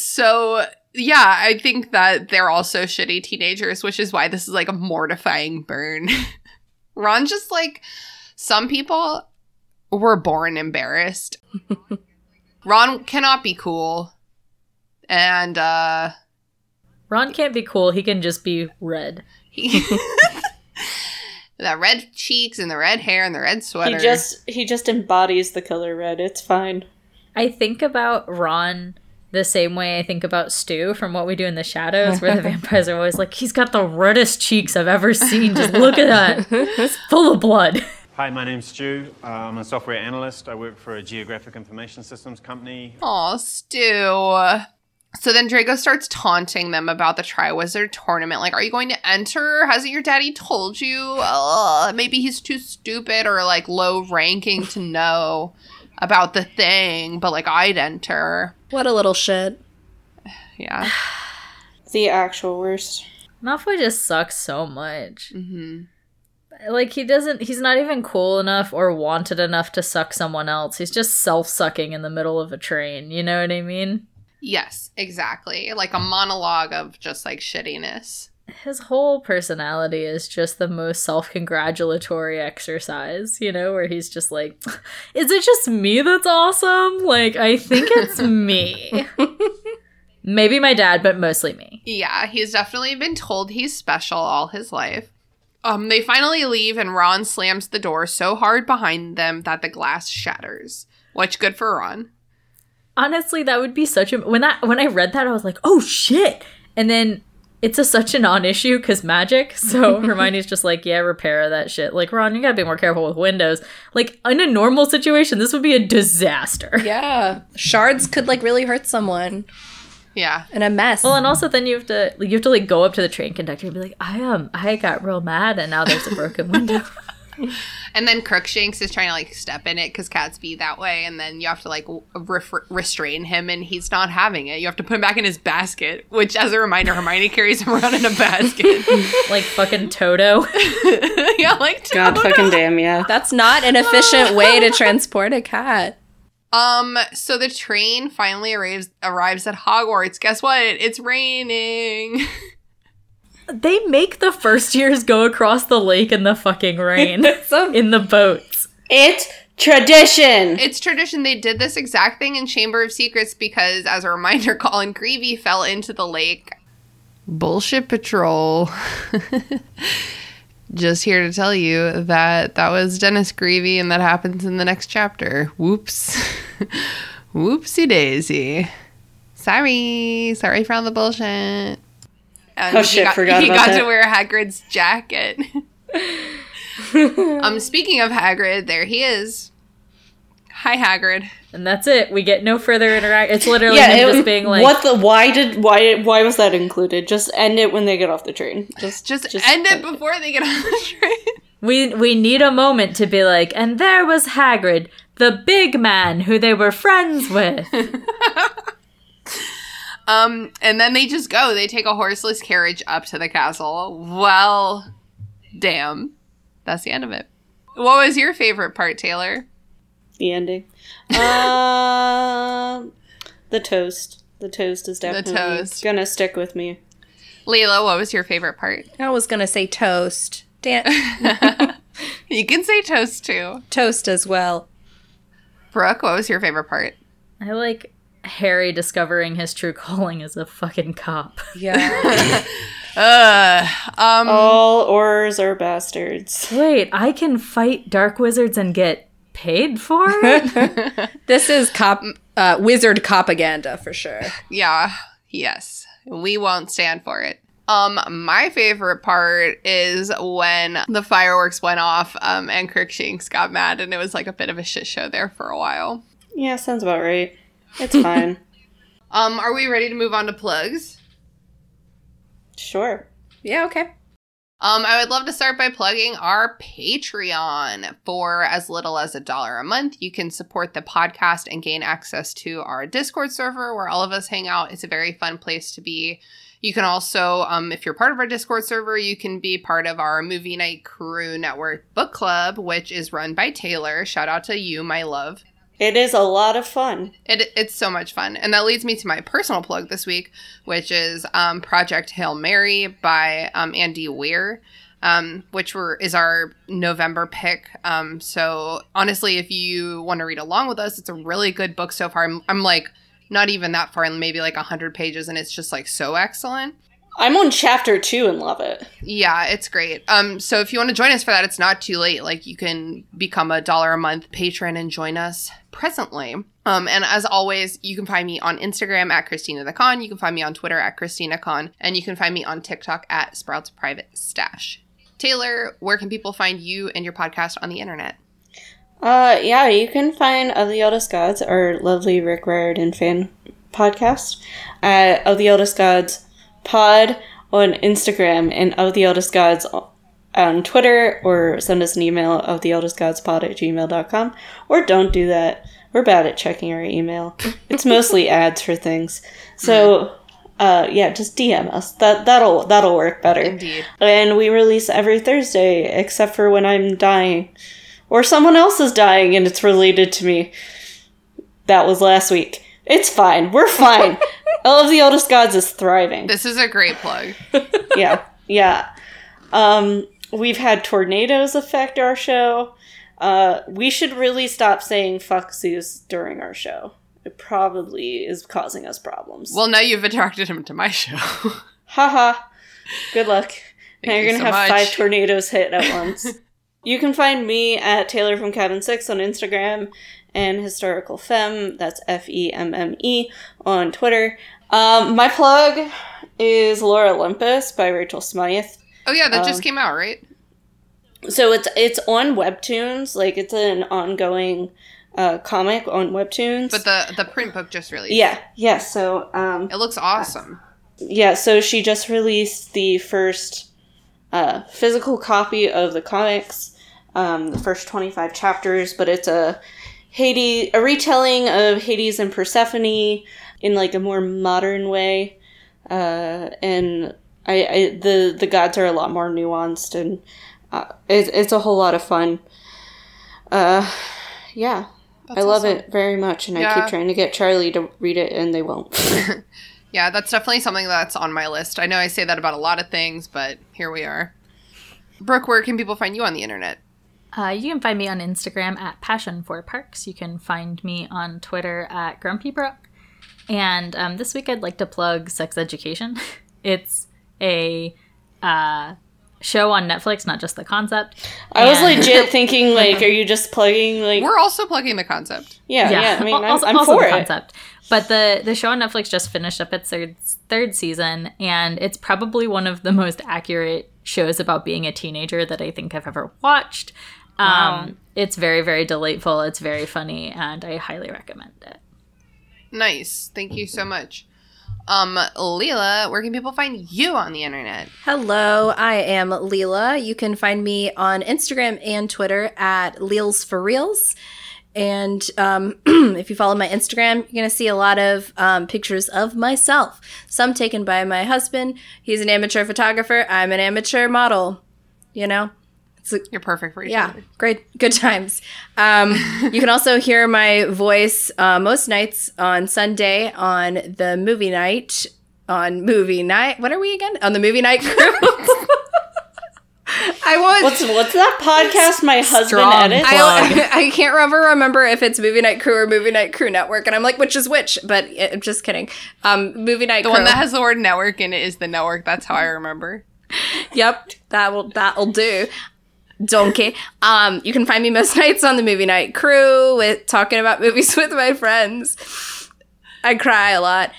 S4: So yeah, I think that they're also shitty teenagers, which is why this is like a mortifying burn. Ron just like some people were born embarrassed. Ron cannot be cool. And uh
S5: Ron can't be cool. He can just be red.
S4: he the red cheeks and the red hair and the red sweater.
S7: He just he just embodies the color red. It's fine.
S5: I think about Ron the same way I think about Stu from What We Do in the Shadows, where the vampires are always like, he's got the reddest cheeks I've ever seen. Just look at that. It's full of blood.
S8: Hi, my name's Stu. Uh, I'm a software analyst. I work for a geographic information systems company.
S4: Aw, Stu. So then Draco starts taunting them about the Triwizard tournament. Like, are you going to enter? Hasn't your daddy told you? Uh, maybe he's too stupid or like low ranking to know about the thing, but like I'd enter.
S2: What a little shit.
S4: Yeah.
S7: The actual worst.
S5: Malfoy just sucks so much. Mm-hmm. Like he doesn't. He's not even cool enough or wanted enough to suck someone else. He's just self-sucking in the middle of a train. You know what I mean?
S4: Yes, exactly. Like a monologue of just like shittiness.
S5: His whole personality is just the most self-congratulatory exercise. You know, where he's just like, "Is it just me that's awesome? Like I think it's me." Maybe my dad, but mostly me.
S4: Yeah, he's definitely been told he's special all his life. Um, they finally leave, and Ron slams the door so hard behind them that the glass shatters. Which good for Ron.
S5: honestly that would be such a when that when i read that i was like oh shit and then it's a such a non-issue because magic so hermione's just like yeah repair that shit like ron you gotta be more careful with windows like in a normal situation this would be a disaster
S2: Yeah. Shards could like really hurt someone
S4: Yeah.
S2: And a mess.
S5: well and also then you have to you have to like go up to the train conductor and be like i um i got real mad and now there's a broken window
S4: And then Crookshanks is trying to like step in it because cats be that way, and then you have to like w- ref- restrain him, and he's not having it. You have to put him back in his basket, which, as a reminder, Hermione carries him around in a basket.
S5: like fucking toto
S4: yeah, like Toto.
S7: God fucking damn, yeah.
S2: That's not an efficient way to transport a cat.
S4: Um, so the train finally arrives arrives at Hogwarts. Guess what? It's raining.
S5: they make the first years go across the lake in the fucking rain
S2: So
S5: in the boats
S7: It's tradition.
S4: It's tradition. They did this exact thing in Chamber of Secrets because, as a reminder, Colin Creevey fell into the lake. Bullshit Patrol. Just here to tell you that that was Dennis Creevey and that happens in the next chapter. Whoops. Whoopsie daisy. Sorry. Sorry for all the bullshit. And
S7: Oh, shit,
S4: he got,
S7: forgot
S4: he got
S7: that.
S4: to wear Hagrid's jacket. um, speaking of Hagrid, there he is. Hi, Hagrid.
S5: And that's it we get no further interaction. it's literally
S7: yeah,
S5: him
S7: it-
S5: just being like
S7: what the? Why did? Why? Why was that included? Just end it when they get off the train. Just,
S4: Just, just end it before they get on the train.
S5: We we need a moment to be like, and there was Hagrid, the big man who they were friends with.
S4: Um, and then they just go. They take a horseless carriage up to the castle. Well, damn. That's the end of it. What was your favorite part, Taylor?
S7: the ending. Um, the toast. The toast is definitely
S4: toast.
S7: gonna stick with me.
S4: Lelia, what was your favorite part?
S2: I was gonna say toast. Dan-
S4: You can say toast too.
S2: toast as well.
S4: Brooke, what was your favorite part?
S5: I like Harry discovering his true calling as a fucking cop.
S2: Yeah.
S4: Uh, um,
S7: All Aurors are bastards.
S5: Wait, I can fight dark wizards and get paid for it?
S2: this is cop uh, wizard propaganda for sure.
S4: yeah, yes. We won't stand for it. Um, my favorite part is when the fireworks went off, um, and Crookshanks got mad, and it was like a bit of a shit show there for a while.
S7: Yeah, sounds about right. It's fine.
S4: Um, are we ready to move on to plugs?
S7: sure.
S2: Yeah, okay.
S4: Um, I would love to start by plugging our Patreon. For as little as a dollar a month, you can support the podcast and gain access to our Discord server where all of us hang out. It's a very fun place to be. You can also, um, if you're part of our Discord server, you can be part of our Movie Night Crew Network book club, which is run by Taylor. Shout out to you, my love.
S7: It is a lot of fun.
S4: It, it's so much fun. And that leads me to my personal plug this week, which is um, Project Hail Mary by um, Andy Weir, um, which were, is our November pick. Um, so honestly, if you want to read along with us, it's a really good book so far. I'm, I'm like not even that far, maybe like 100 pages, and it's just like so excellent.
S7: I'm on chapter two and love it.
S4: Yeah, it's great. Um, so if you want to join us for that, it's not too late. Like you can become a dollar a month patron and join us presently. Um, and as always, you can find me on Instagram at Christina the Kann. You can find me on Twitter at Christina Kann, and you can find me on TikTok at Sprouts Private Stash. Taylor, where can people find you and your podcast on the internet?
S7: Uh, yeah, you can find Of the Eldest Gods, our lovely Rick Riordan fan podcast, at Of the Eldest Gods pod on Instagram and Of the Eldest Gods on Twitter, or send us an email of the eldest gods pod at gmail.com, or don't do that. We're bad at checking our email. It's mostly ads for things. So, uh, yeah, just DM us. That that'll that'll work better.
S4: Indeed.
S7: And we release every Thursday, except for when I'm dying, or someone else is dying and it's related to me. That was last week. It's fine. We're fine. All of the Eldest Gods is thriving.
S4: This is a great plug.
S7: yeah, yeah. Um, we've had tornadoes affect our show. Uh, we should really stop saying "fuck Zeus" during our show. It probably is causing us problems.
S4: well, now you've attracted him to my show.
S7: Haha. Good luck. now
S4: you
S7: you're gonna
S4: so
S7: have
S4: much.
S7: five tornadoes hit at once. you can find me at Taylor from Cabin Six on Instagram and Historical Femme. That's F E M M E on Twitter. Um, my plug is Lore Olympus by Rachel Smythe.
S4: oh yeah, that
S7: Um,
S4: just came out, right?
S7: So it's it's on Webtoons, like it's an ongoing uh, comic on Webtoons.
S4: But the the print book just released.
S7: yeah, yeah. So um,
S4: It looks awesome.
S7: yeah, so she just released the first uh, physical copy of the comics, um, the first twenty five chapters. But it's a Hades, a retelling of Hades and Persephone in like a more modern way, uh, and I, I the the gods are a lot more nuanced and uh, it's it's a whole lot of fun. Uh, yeah. I love
S4: awesome.
S7: it very much, and I keep trying to get Charlie to read it, and they won't.
S4: Yeah, that's definitely something that's on my list. I know I say that about a lot of things, but here we are. Brooke, where can people find you on the internet?
S5: Uh, you can find me on Instagram at Passion for Parks. You can find me on Twitter at Grumpy Brooke. And um, this week I'd like to plug Sex Education. it's a uh, show on Netflix, not just the concept.
S7: I was
S5: And-
S7: legit thinking, like, are you just plugging, like,
S4: We're also plugging the concept.
S7: yeah, yeah, I mean, I'm,
S5: also,
S7: I'm
S5: also
S7: for
S5: the
S7: it.
S5: concept. But the the show on Netflix just finished up its third third season, and it's probably one of the most accurate shows about being a teenager that I think I've ever watched. Um, it's very very delightful. It's very funny, and I highly recommend it.
S4: Nice. Thank you so much. Um, Lelia, where can people find you on the internet?
S2: Hello, I am Lelia. You can find me on Instagram and Twitter at Leels for Reels. And um, if you follow my Instagram, you're going to see a lot of um, pictures of myself. Some taken by my husband. He's an amateur photographer. I'm an amateur model. You know? It's a,
S4: You're perfect for each
S2: yeah,
S4: other.
S2: great, good times. Um, you can also hear my voice uh, most nights on Sunday on the movie night. On movie night, what are we again? On the movie night crew. I want.
S7: What's what's that podcast my husband
S5: Strong
S7: edits?
S2: I, I can't ever remember if it's Movie Night Crew or Movie Night Crew Network, and I'm like, which is which? But I'm just kidding. Um, Movie Night
S4: The
S2: Crew.
S4: one that has the word network in it is the network. That's how I remember.
S2: Yep, that will that'll do. Donkey. Um, you can find me most nights on the Movie Night Crew with talking about movies with my friends. I cry a lot.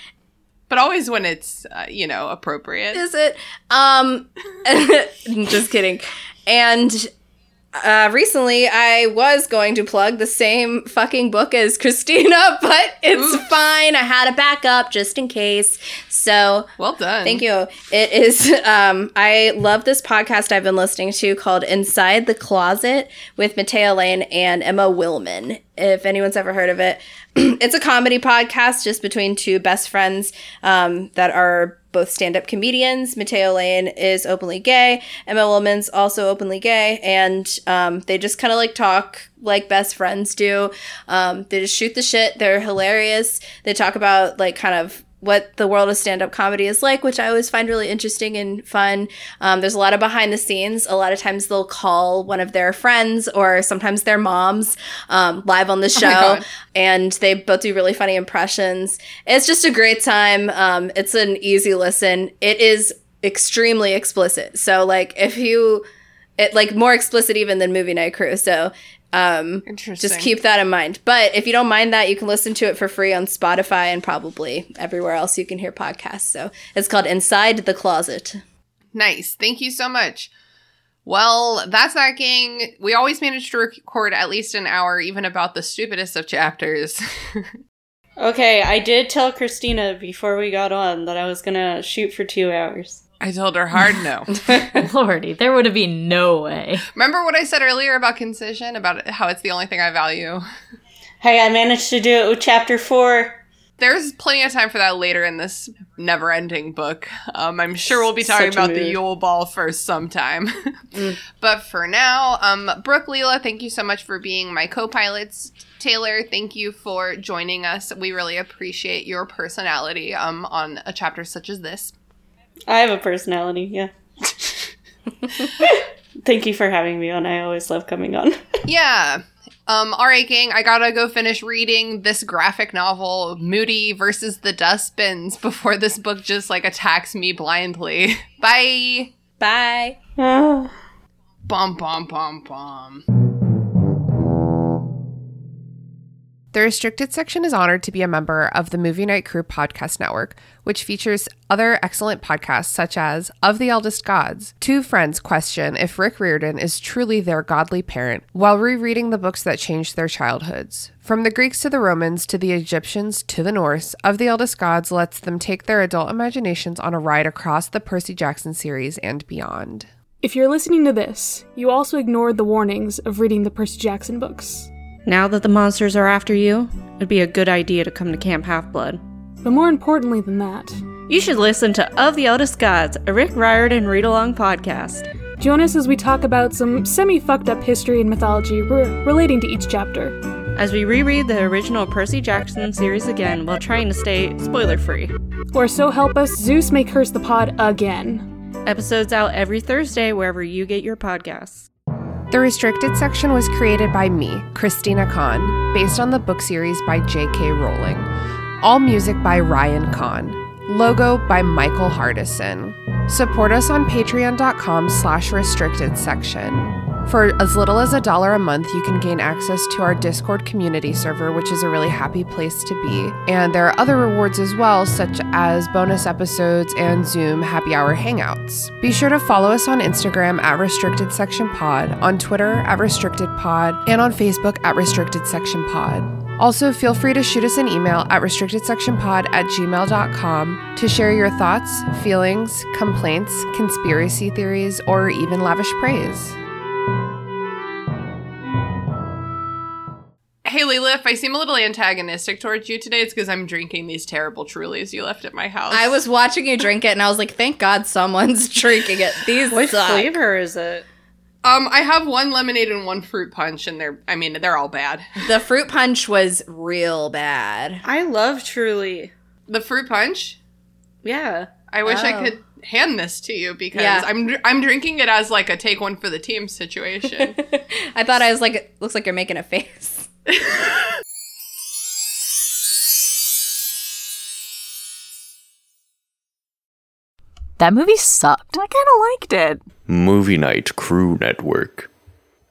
S4: But always when it's, uh, you know, appropriate.
S2: Is it? Um, just kidding. And uh, recently I was going to plug the same fucking book as Christina, but it's fine. I had a backup just in case. So
S4: Well done.
S2: Thank you. It is. Um, I love this podcast I've been listening to called Inside the Closet with Matteo Lane and Emma Willmann. If anyone's ever heard of it, it's a comedy podcast just between two best friends um, that are both stand-up comedians. Matteo Lane is openly gay. Emma Willmann's also openly gay, and um, they just kind of like talk like best friends do. Um, they just shoot the shit. They're hilarious. They talk about like kind of what the world of stand-up comedy is like, which I always find really interesting and fun. Um, there's a lot of behind the scenes. A lot of times they'll call one of their friends or sometimes their moms um, live on the show,
S4: God.
S2: and they both do really funny impressions. It's just a great time. Um, it's an easy listen. It is extremely explicit. So like if you it like more explicit even than movie night crew. So um
S4: Interesting.
S2: just keep that in mind. But if you don't mind that, you can listen to it for free on Spotify and probably everywhere else you can hear podcasts. So it's called Inside the Closet.
S4: Nice. Thank you so much. Well, that's that, gang. We always manage to record at least an hour, even about the stupidest of chapters.
S7: Okay, I did tell Christina before we got on that I was gonna shoot for two hours.
S4: I told her hard no.
S5: Lordy, there would have been no way.
S4: Remember what I said earlier about concision, about how it's the only thing I value?
S7: Hey, I managed to do it with chapter four.
S4: There's plenty of time for that later in this never ending book. Um, I'm sure we'll be talking
S7: Such a
S4: about the. Yule Ball for some time. But for now, um, Brooke Lelia, thank you so much for being my co pilots. Taylor, thank you for joining us. We really appreciate your personality um, on a chapter such as this.
S7: I have a personality, yeah. Thank you for having me on. I always love coming on.
S4: Yeah. Um, all right, gang, I gotta go finish reading this graphic novel, Moody versus the Dustbins, before this book just like attacks me blindly. Bye.
S2: Bye.
S7: Ah.
S4: Bum bum bum bum. The restricted section is honored to be a member of the Movie Night Crew podcast network, which features other excellent podcasts such as Of the Eldest Gods. Two friends question if Rick Riordan is truly their godly parent while rereading the books that changed their childhoods. From the Greeks to the Romans to the Egyptians to the Norse, Of the Eldest Gods lets them take their adult imaginations on a ride across the Percy Jackson series and beyond.
S9: If you're listening to this, you also ignored the warnings of reading the Percy Jackson books.
S7: Now that the monsters are after you, it'd be a good idea to come to Camp Half Blood.
S9: But more importantly than that,
S7: You should listen to Of the Eldest Gods, a Rick Riordan read along podcast.
S9: join us as we talk about some semi fucked up history and mythology re- relating to each chapter.
S7: As we reread the original Percy Jackson series again while trying to stay spoiler free.
S9: Or so help us, Zeus may curse the pod again.
S7: Episodes out every Thursday wherever you get your podcasts.
S4: The restricted section was created by me, Christina Kann, based on the book series by J.K. Rowling. All music by Ryan Kann. Logo by Michael Hardison. Support us on patreon.com slash restricted section. For as little as a dollar a month, you can gain access to our Discord community server, which is a really happy place to be. And there are other rewards as well, such as bonus episodes and Zoom happy hour hangouts. Be sure to follow us on Instagram at Restricted Section Pod, on Twitter at Restricted Pod, and on Facebook at Restricted Section Pod. Also, feel free to shoot us an email at restrictedsectionpod at gmail.com to share your thoughts, feelings, complaints, conspiracy theories, or even lavish praise. Hey Lelia, if I seem a little antagonistic towards you today, it's because I'm drinking these terrible Trulies you left at my house.
S2: I was watching you drink it and I was like, thank God someone's drinking it. These
S7: What
S2: suck.
S7: flavor is it?
S4: um, I have one lemonade and one fruit punch, and they're, I mean, they're all bad.
S2: The fruit punch was real bad.
S7: I love Truly.
S4: The fruit punch,
S7: Yeah.
S4: I wish I
S2: Oh.
S4: could hand this to you because
S2: Yeah.
S4: I'm I'm drinking it as like a take one for the team situation.
S2: I thought I was like, it looks like you're making a face.
S10: That movie sucked.
S11: I kind of liked it.
S3: Movie Night Crew Network.